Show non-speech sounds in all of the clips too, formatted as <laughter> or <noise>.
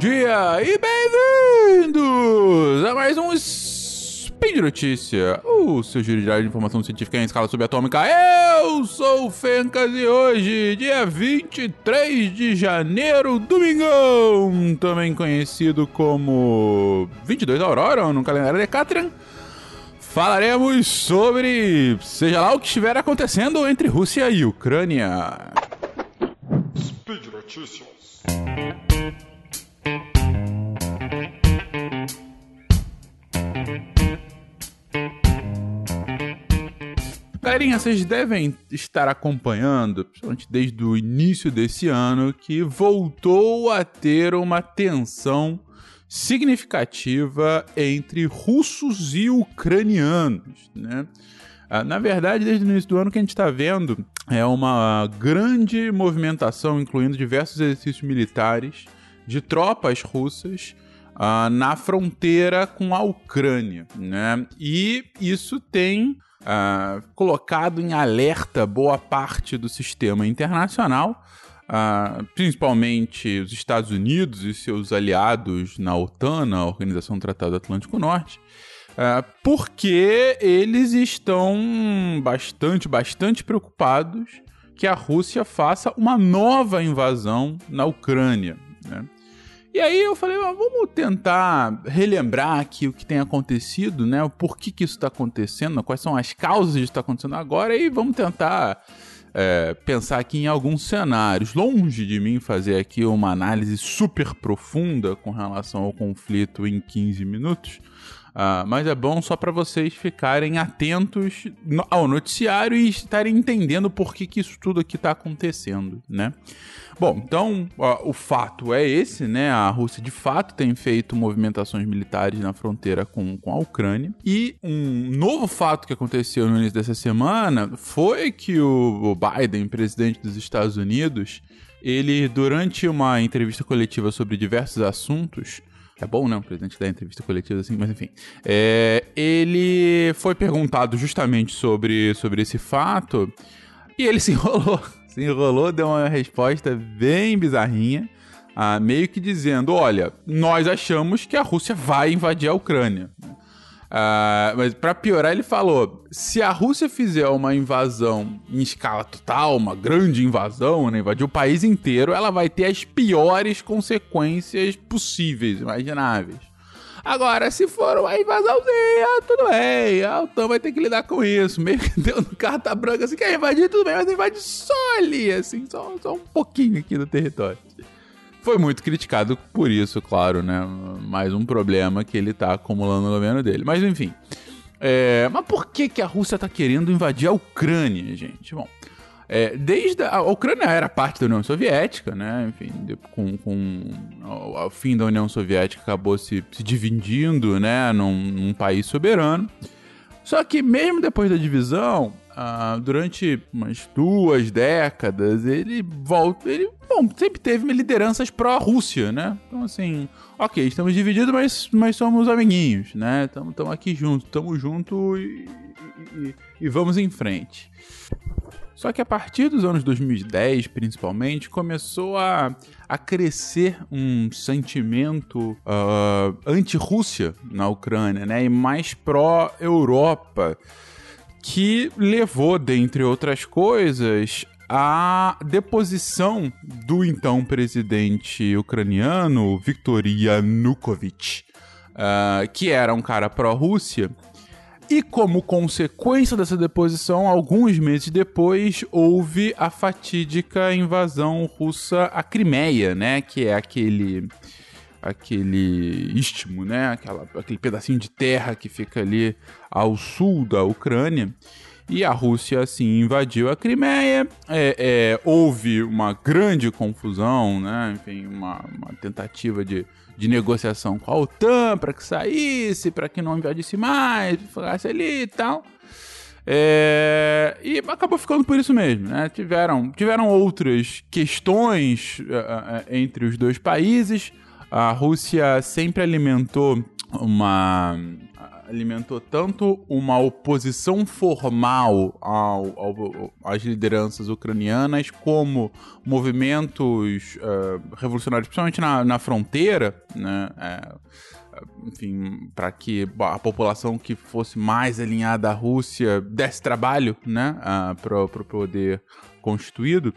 dia e bem-vindos a mais um Speed Notícia, o seu giro de informação científica em escala subatômica. Eu sou o Fencas e hoje, dia 23 de janeiro, domingão, também conhecido como 22 Aurora no calendário de Catrian, falaremos sobre seja lá o que estiver acontecendo entre Rússia e Ucrânia. Speed Notícias. Galerinha, vocês devem estar acompanhando, principalmente desde o início desse ano, que voltou a ter uma tensão significativa entre russos e ucranianos, né? Ah, na verdade, desde o início do ano, que a gente está vendo é uma grande movimentação, incluindo diversos exercícios militares de tropas russas uh, na fronteira com a Ucrânia. Né? E isso tem uh, colocado em alerta boa parte do sistema internacional. Uh, principalmente os Estados Unidos e seus aliados na OTAN, na Organização do Tratado Atlântico Norte, uh, porque eles estão bastante, bastante preocupados que a Rússia faça uma nova invasão na Ucrânia. Né? E aí eu falei, ah, vamos tentar relembrar aqui o que tem acontecido, né? O porquê que isso está acontecendo, quais são as causas disso está acontecendo agora, e vamos tentar é, pensar aqui em alguns cenários. Longe de mim fazer aqui uma análise super profunda com relação ao conflito em 15 minutos. Uh, mas é bom só para vocês ficarem atentos no, ao noticiário e estarem entendendo por que, que isso tudo aqui está acontecendo, né? Bom, então uh, o fato é esse, né? A Rússia de fato tem feito movimentações militares na fronteira com, com a Ucrânia. E um novo fato que aconteceu no início dessa semana foi que o, o Biden, presidente dos Estados Unidos, ele, durante uma entrevista coletiva sobre diversos assuntos, é bom, né? O presidente da entrevista coletiva assim, mas enfim. É, ele foi perguntado justamente sobre, sobre esse fato e ele <laughs> se enrolou. Se enrolou, deu uma resposta bem bizarrinha. Ah, meio que dizendo: olha, nós achamos que a Rússia vai invadir a Ucrânia. Uh, mas para piorar, ele falou: se a Rússia fizer uma invasão em escala total, uma grande invasão, né, invadir o país inteiro, ela vai ter as piores consequências possíveis, imagináveis. Agora, se for uma invasãozinha, tudo bem, a OTAN vai ter que lidar com isso. Meio que deu no carta branca assim, quer invadir, tudo bem, mas invade só ali, assim, só, só um pouquinho aqui do território. Foi muito criticado por isso, claro, né? Mais um problema que ele tá acumulando no governo dele. Mas enfim. É... Mas por que, que a Rússia tá querendo invadir a Ucrânia, gente? Bom, é, desde a, a, Ucrânia era parte da União Soviética, né? Enfim, de, com, com o, fim da União Soviética acabou se, se dividindo, né? Num, num país soberano. Só que mesmo depois da divisão, uh, durante umas duas décadas, ele volta. Ele, bom, sempre teve lideranças pró-Rússia, né? Então, assim, ok, estamos divididos, mas, mas somos amiguinhos, né? Estamos aqui juntos, estamos juntos e, e, e vamos em frente. Só que a partir dos anos 2010, principalmente, começou a, a crescer um sentimento uh, anti-Rússia na Ucrânia, né? E mais pró-Europa que levou, dentre outras coisas, a deposição do então presidente ucraniano Viktor Yanukovych, uh, que era um cara pró-Rússia. E como consequência dessa deposição, alguns meses depois, houve a fatídica invasão russa à Crimeia, né? Que é aquele aquele istmo, né? Aquela, aquele pedacinho de terra que fica ali ao sul da Ucrânia. E a Rússia, assim, invadiu a Crimeia. É, é, houve uma grande confusão, né? Enfim, uma, uma tentativa de, de negociação com a OTAN para que saísse, para que não invadisse mais, ficasse ali e tal. É, e acabou ficando por isso mesmo, né? Tiveram, tiveram outras questões uh, entre os dois países a Rússia sempre alimentou uma alimentou tanto uma oposição formal ao, ao, às lideranças ucranianas, como movimentos uh, revolucionários, principalmente na, na fronteira, né? É, enfim, para que a população que fosse mais alinhada à Rússia desse trabalho, né, uh, para o poder constituído.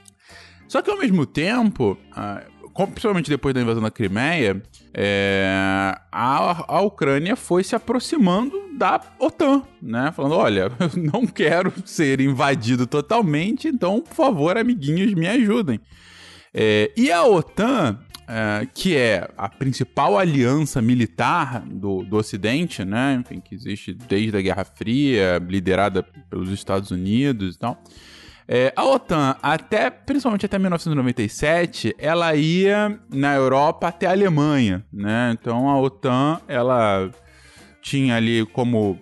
Só que ao mesmo tempo, uh, principalmente depois da invasão da Crimeia, é, a, a Ucrânia foi se aproximando da OTAN, né? Falando, olha, <laughs> eu não quero ser invadido totalmente, então, por favor, amiguinhos, me ajudem. É, e a OTAN, é, que é a principal aliança militar do, do Ocidente, né? Enfim, que existe desde a Guerra Fria, liderada pelos Estados Unidos e tal. É, a OTAN, até, principalmente até 1997, ela ia na Europa até a Alemanha, né? Então a OTAN, ela tinha ali como,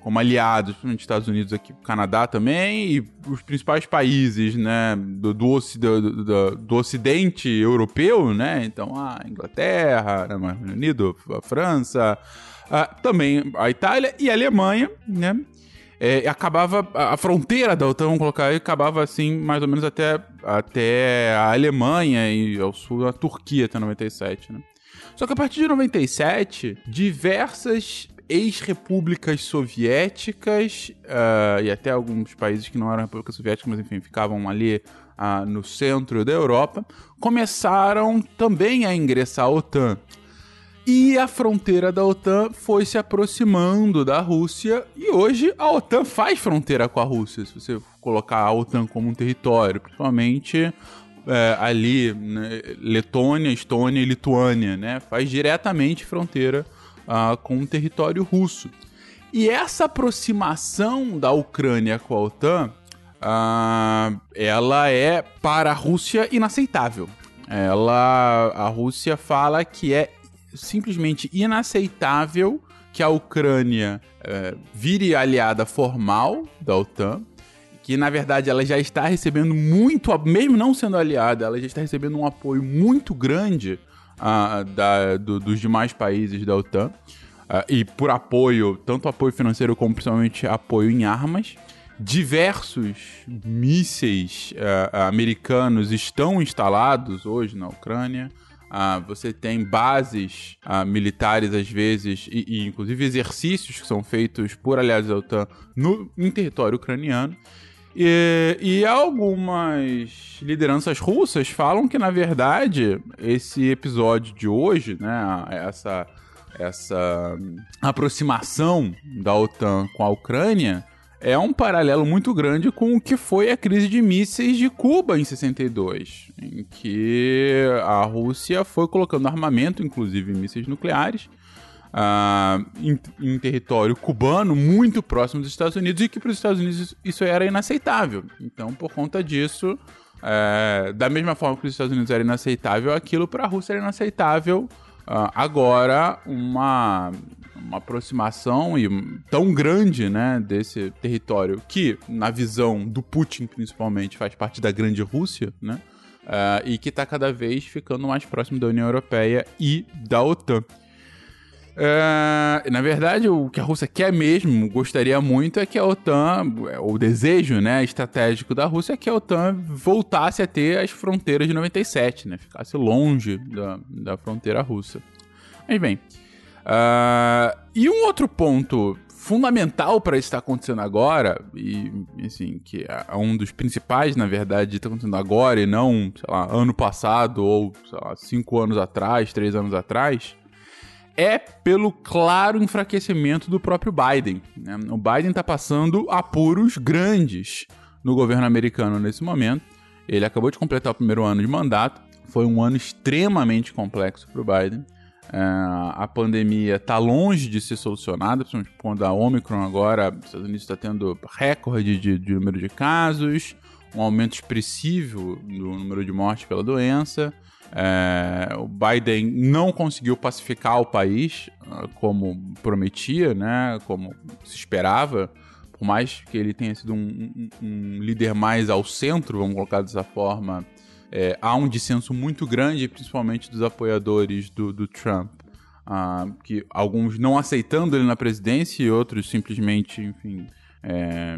como aliados, principalmente Estados Unidos aqui, Canadá também, e os principais países, né, do, do, do, do, Ocidente europeu, né? Então a Inglaterra, o Reino Unido, a França, também a Itália e a Alemanha, né? É, acabava a fronteira da OTAN, vamos colocar aí, acabava assim, mais ou menos até, até a Alemanha e ao sul a Turquia até 97, né? Só que a partir de 97, diversas ex-repúblicas soviéticas uh, e até alguns países que não eram repúblicas soviéticas, mas enfim, ficavam ali uh, no centro da Europa, começaram também a ingressar à OTAN. E a fronteira da OTAN foi se aproximando da Rússia e hoje a OTAN faz fronteira com a Rússia, se você colocar a OTAN como um território, principalmente é, ali, né, Letônia, Estônia e Lituânia, né? Faz diretamente fronteira uh, com o território russo. E essa aproximação da Ucrânia com a OTAN, uh, ela é para a Rússia inaceitável. Ela, a Rússia fala que é simplesmente inaceitável que a Ucrânia é, vire aliada formal da OTAN, que na verdade ela já está recebendo muito, mesmo não sendo aliada, ela já está recebendo um apoio muito grande da, do, dos demais países da OTAN. E por apoio, tanto apoio financeiro como principalmente apoio em armas. Diversos mísseis uh, americanos estão instalados hoje na Ucrânia. Ah, você tem bases ah, militares, às vezes, e, e, inclusive exercícios que são feitos por aliados da OTAN no, em território ucraniano. E, e, algumas lideranças russas falam que, na verdade, esse episódio de hoje, né, essa, essa aproximação da OTAN com a Ucrânia, é um paralelo muito grande com o que foi a crise de mísseis de Cuba em 62, em que a Rússia foi colocando armamento, inclusive mísseis nucleares, uh, em, em, território cubano muito próximo dos Estados Unidos e que para os Estados Unidos isso era inaceitável. Então, por conta disso, é, da mesma forma que os Estados Unidos era inaceitável, aquilo para a Rússia era inaceitável. Uh, agora, uma uma aproximação e tão grande, né, desse território que, na visão do Putin principalmente, faz parte da grande Rússia, né, uh, e que está cada vez ficando mais próximo da União Europeia e da OTAN. Uh, na verdade, o que a Rússia quer mesmo, gostaria muito, é que a OTAN, o desejo né, estratégico da Rússia é que a OTAN voltasse a ter as fronteiras de 97, né, ficasse longe da, da fronteira russa. Mas bem, Uh, e um outro ponto fundamental para isso estar acontecendo agora, e assim, que é um dos principais, na verdade, está acontecendo agora e não, sei lá, ano passado ou, sei lá, cinco anos atrás, três anos atrás, é pelo claro enfraquecimento do próprio Biden. Né? O Biden está passando apuros grandes no governo americano nesse momento. Ele acabou de completar o primeiro ano de mandato. Foi um ano extremamente complexo para o Biden. É, a pandemia está longe de ser solucionada, principalmente quando a Omicron agora, os Estados Unidos está tendo recorde de, de, número de casos, um aumento expressivo do número de mortes pela doença. É, o Biden não conseguiu pacificar o país ah, como prometia, né, como se esperava, por mais que ele tenha sido um, um, um líder mais ao centro, vamos colocar dessa forma, é, há um dissenso muito grande, principalmente dos apoiadores do, do Trump, uh, que alguns não aceitando ele na presidência e outros simplesmente, enfim, é,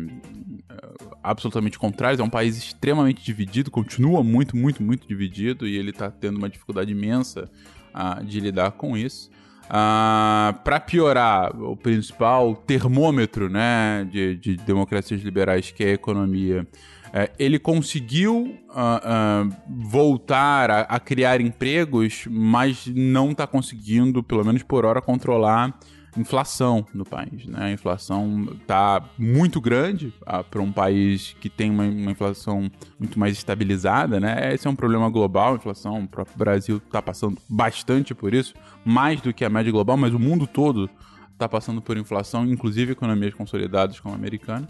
absolutamente contrários. É um país extremamente dividido, continua muito, muito, muito dividido e ele está tendo uma dificuldade imensa uh, de lidar com isso. Uh, para piorar, o principal termômetro né, de, de democracias liberais, que é a economia, é, ele conseguiu uh, uh, voltar a, a, criar empregos, mas não está conseguindo, pelo menos por hora, controlar inflação no país. Né? A inflação está muito grande uh, para um país que tem uma, uma, inflação muito mais estabilizada. Né? Esse é um problema global, a inflação, o próprio Brasil está passando bastante por isso, mais do que a média global, mas o mundo todo está passando por inflação, inclusive economias consolidadas como a americana.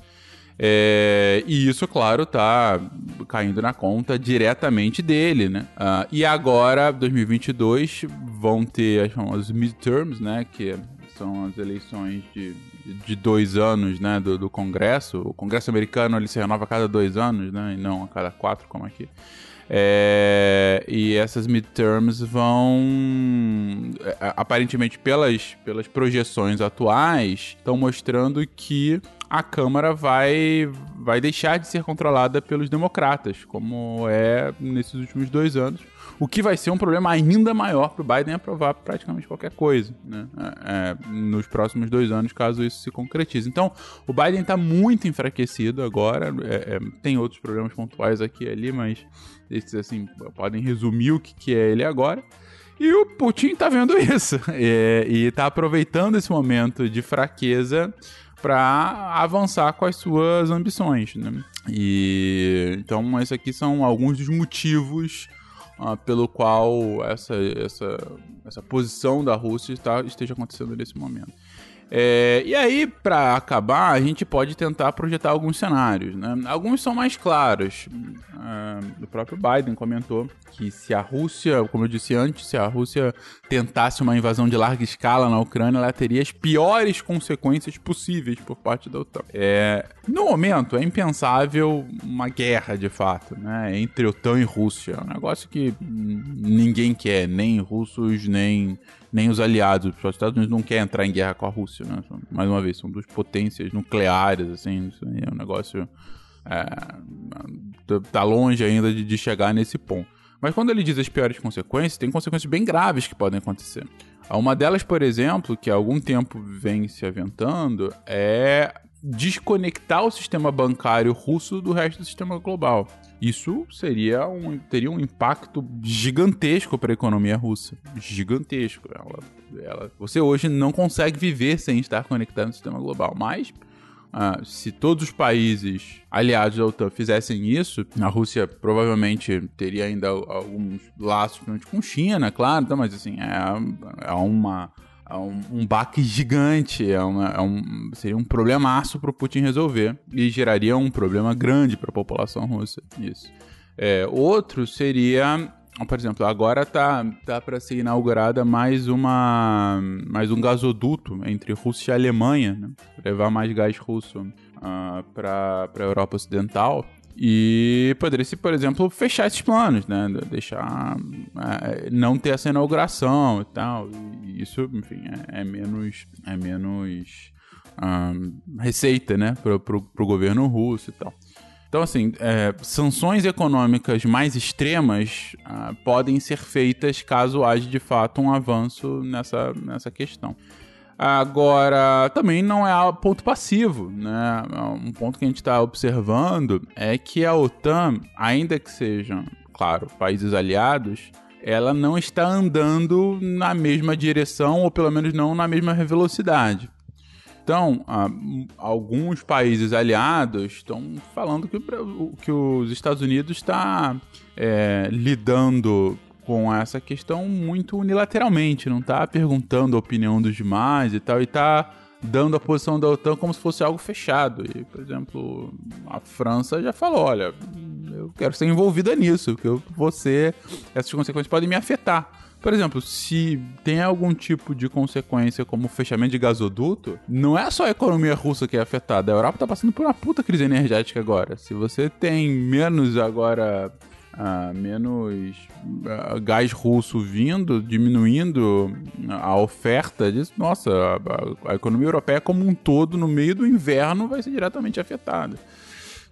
É, e isso, claro, tá caindo na conta diretamente dele, né? Uh, e agora, 2022, vão ter as famosas midterms, né? Que são as eleições de, de dois anos, né? Do, do Congresso. O Congresso americano, ele se renova a cada dois anos, né? E não a cada quatro, como aqui. É, e essas midterms vão, é, aparentemente, pelas, pelas projeções atuais, estão mostrando que a Câmara vai, vai deixar de ser controlada pelos democratas, como é nesses últimos dois anos. O que vai ser um problema ainda maior para o Biden aprovar praticamente qualquer coisa né? É, é, nos próximos dois anos, caso isso se concretize. Então, o Biden está muito enfraquecido agora. É, é, tem outros problemas pontuais aqui e ali, mas esses assim podem resumir o que, que é ele agora. E o Putin está vendo isso <laughs> é, e está aproveitando esse momento de fraqueza para avançar com as suas ambições, né? E então esses aqui são alguns dos motivos uh, pelo qual essa, essa, essa posição da Rússia está, esteja acontecendo nesse momento. É, e aí, para acabar, a gente pode tentar projetar alguns cenários. Né? Alguns são mais claros. É, o próprio Biden comentou que se a Rússia, como eu disse antes, se a Rússia tentasse uma invasão de larga escala na Ucrânia, ela teria as piores consequências possíveis por parte da OTAN. É, no momento, é impensável uma guerra de fato né, entre OTAN e Rússia. É um negócio que ninguém quer, nem russos, nem nem os aliados. Os Estados Unidos não quer entrar em guerra com a Rússia, né? Mais uma vez, são duas potências nucleares, assim, é um negócio. É, tá longe ainda de, de chegar nesse ponto. Mas quando ele diz as piores consequências, tem consequências bem graves que podem acontecer. Uma delas, por exemplo, que há algum tempo vem se aventando, é desconectar o sistema bancário russo do resto do sistema global. Isso seria um, teria um impacto gigantesco para a economia russa. Gigantesco. Ela, ela, você hoje não consegue viver sem estar conectado no sistema global. Mas ah, se todos os países aliados à OTAN fizessem isso, a Rússia provavelmente teria ainda alguns laços com China, claro, então, mas assim, é, é uma é um, um baque gigante, é, uma, é um, seria um problemaço para o Putin resolver e geraria um problema grande para a população russa. Isso. É, outro seria, por exemplo, agora tá, tá para ser inaugurada mais uma mais um gasoduto entre Rússia e Alemanha, né? levar mais gás russo uh, para a Europa Ocidental. E poderia se, por exemplo, fechar esses planos, né? Deixar. É, não ter essa inauguração e tal. E isso, enfim, é, é menos. É menos. Receita, né? Pro, pro, pro governo russo e tal. Então, assim, é, sanções econômicas mais extremas uh, podem ser feitas caso haja de fato um avanço nessa, nessa questão. Agora, também não é ponto passivo, né? Um ponto que a gente está observando é que a OTAN, ainda que sejam, claro, países aliados, ela não está andando na mesma direção, ou pelo menos não na mesma velocidade. Então, alguns países aliados estão falando que, que os Estados Unidos está é, lidando com essa questão muito unilateralmente, não tá perguntando a opinião dos demais e tal, e tá dando a posição da OTAN como se fosse algo fechado. E, por exemplo, a França já falou: olha, eu quero ser envolvida nisso, porque você, essas consequências podem me afetar. Por exemplo, se tem algum tipo de consequência como fechamento de gasoduto, não é só a economia russa que é afetada. A Europa tá passando por uma puta crise energética agora. Se você tem menos agora uh, menos uh, gás russo vindo, diminuindo a oferta disso, nossa, a, a, economia europeia como um todo, no meio do inverno, vai ser diretamente afetada.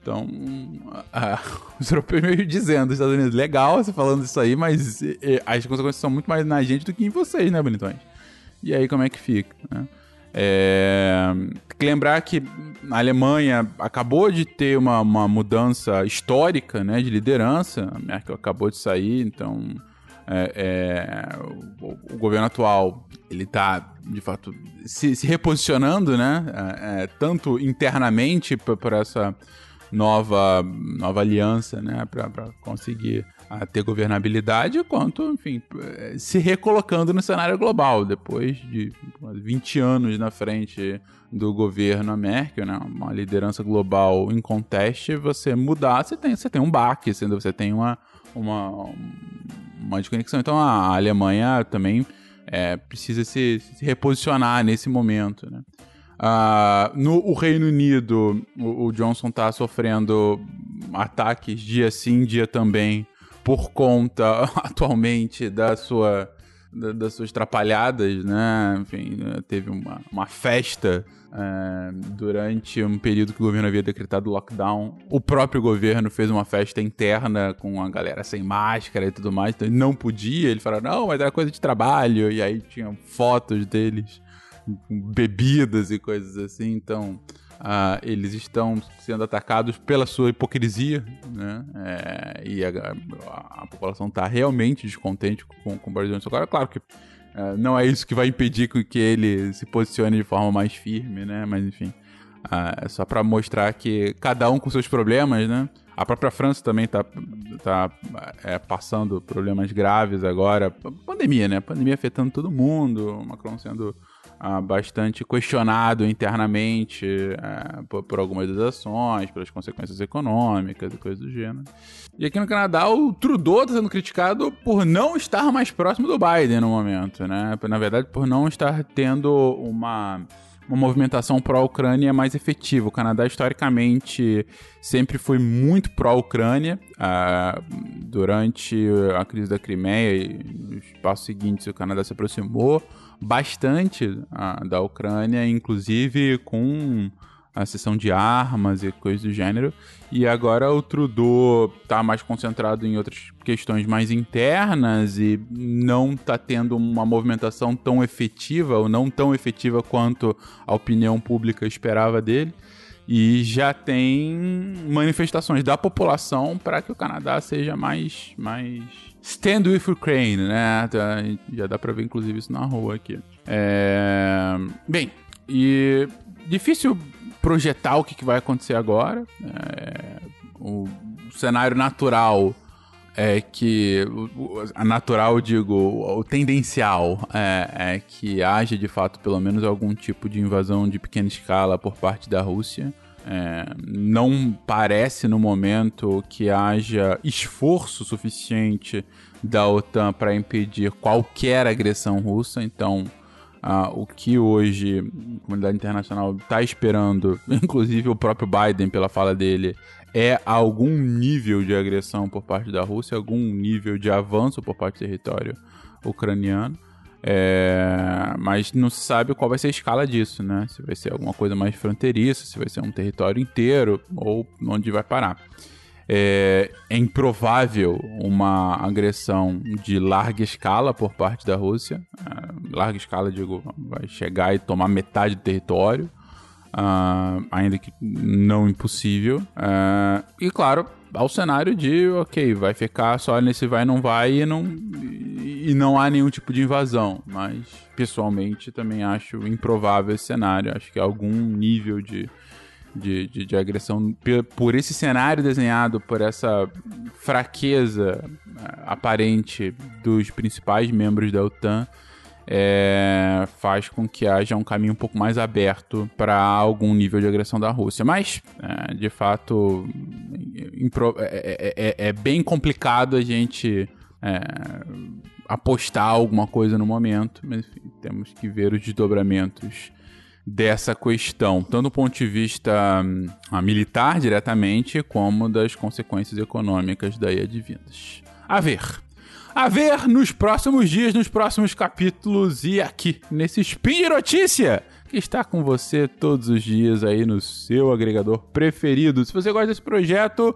Então, uh, <laughs> os europeus meio dizendo, os Estados Unidos, legal você falando isso aí, mas as consequências são muito mais na gente do que em vocês, né, bonitões? E aí, como é que fica, né? É... Lembrar que a Alemanha acabou de ter uma, uma mudança histórica né, de liderança, a Merkel acabou de sair, então é, é, o, o, governo atual ele está de fato se, se reposicionando, né, é, é tanto internamente por essa nova nova aliança, né, para conseguir a ter governabilidade, quanto, enfim, se recolocando no cenário global, depois de 20 anos na frente do governo Merkel, né, uma liderança global em conteste, você mudar, você tem, você tem um baque, você tem uma, uma, uma desconexão. Então a Alemanha também é, precisa se, se, reposicionar nesse momento, né. Uh, no o Reino Unido, o, o Johnson está sofrendo ataques dia sim, dia também por conta <laughs> atualmente da sua da, das suas trapalhadas, né? Enfim, teve uma, uma festa é, durante um período que o governo havia decretado lockdown. O próprio governo fez uma festa interna com a galera sem máscara e tudo mais, então ele não podia. Ele falou, não, mas era coisa de trabalho, e aí tinham fotos deles com bebidas e coisas assim, então Uh, eles estão sendo atacados pela sua hipocrisia, né? É, e a, a, a população está realmente descontente com, com o Boris Johnson. Agora, claro que uh, não é isso que vai impedir que ele se posicione de forma mais firme, né? Mas enfim, uh, é só para mostrar que cada um com seus problemas, né? A própria França também está tá, é, passando problemas graves agora. Pandemia, né? Pandemia afetando todo mundo. Macron sendo ah, bastante questionado internamente ah, por, por, algumas das ações, pelas consequências econômicas e coisas do gênero. E aqui no Canadá, o Trudeau está sendo criticado por não estar mais próximo do Biden no momento, né? Na verdade, por não estar tendo uma uma movimentação pró-Ucrânia mais efetiva. O Canadá, historicamente, sempre foi muito pró-Ucrânia. Uh, durante a crise da Crimeia e nos passos seguintes, o Canadá se aproximou bastante uh, da Ucrânia, inclusive com a sessão de armas e coisas do gênero. E agora o Trudeau está mais concentrado em outras questões mais internas e não está tendo uma movimentação tão efetiva ou não tão efetiva quanto a opinião pública esperava dele. E já tem manifestações da população para que o Canadá seja mais, mais stand with Ukraine, né? Tá, já dá para ver inclusive isso na rua aqui. É... Bem, e difícil projetar o que, que vai acontecer agora. É, o cenário natural é que. A natural, digo, o tendencial é, é, que haja de fato pelo menos algum tipo de invasão de pequena escala por parte da Rússia. É, não parece no momento que haja esforço suficiente da OTAN para impedir qualquer agressão russa, então ah, o que hoje a comunidade internacional está esperando, <laughs> inclusive o próprio Biden, pela fala dele, é algum nível de agressão por parte da Rússia, algum nível de avanço por parte do território ucraniano. É, mas não se sabe qual vai ser a escala disso, né? Se vai ser alguma coisa mais fronteiriça, se vai ser um território inteiro ou onde vai parar é, é improvável uma agressão de larga escala por parte da Rússia. É, larga escala, digo, vai chegar e tomar metade do território. Uh, ainda que não impossível. Uh, e claro, ao cenário de, ok, vai ficar só nesse vai não vai e não, e não há nenhum tipo de invasão. Mas, pessoalmente, também acho improvável esse cenário. Acho que algum nível de de, de, de agressão por esse cenário desenhado, por essa fraqueza eh, aparente dos principais membros da OTAN, é, faz com que haja um caminho um pouco mais aberto para algum nível de agressão da Rússia. Mas, é, de fato, é, é, é, bem complicado a gente apostar alguma coisa no momento, mas enfim, temos que ver os desdobramentos dessa questão, tanto do ponto de vista hum, militar diretamente, como das consequências econômicas daí advindas. A ver. A ver nos próximos dias, nos próximos capítulos e aqui, nesse Spin de Notícia, que está com você todos os dias aí no seu agregador preferido. Se você gosta desse projeto,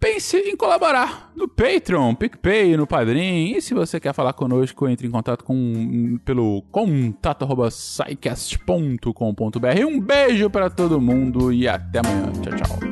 pense em colaborar no Patreon, PicPay, no Padrim. E se você quer falar conosco, entre em contato com, pelo contato.sicast.com.br. Um beijo para todo mundo e até amanhã. Tchau, tchau.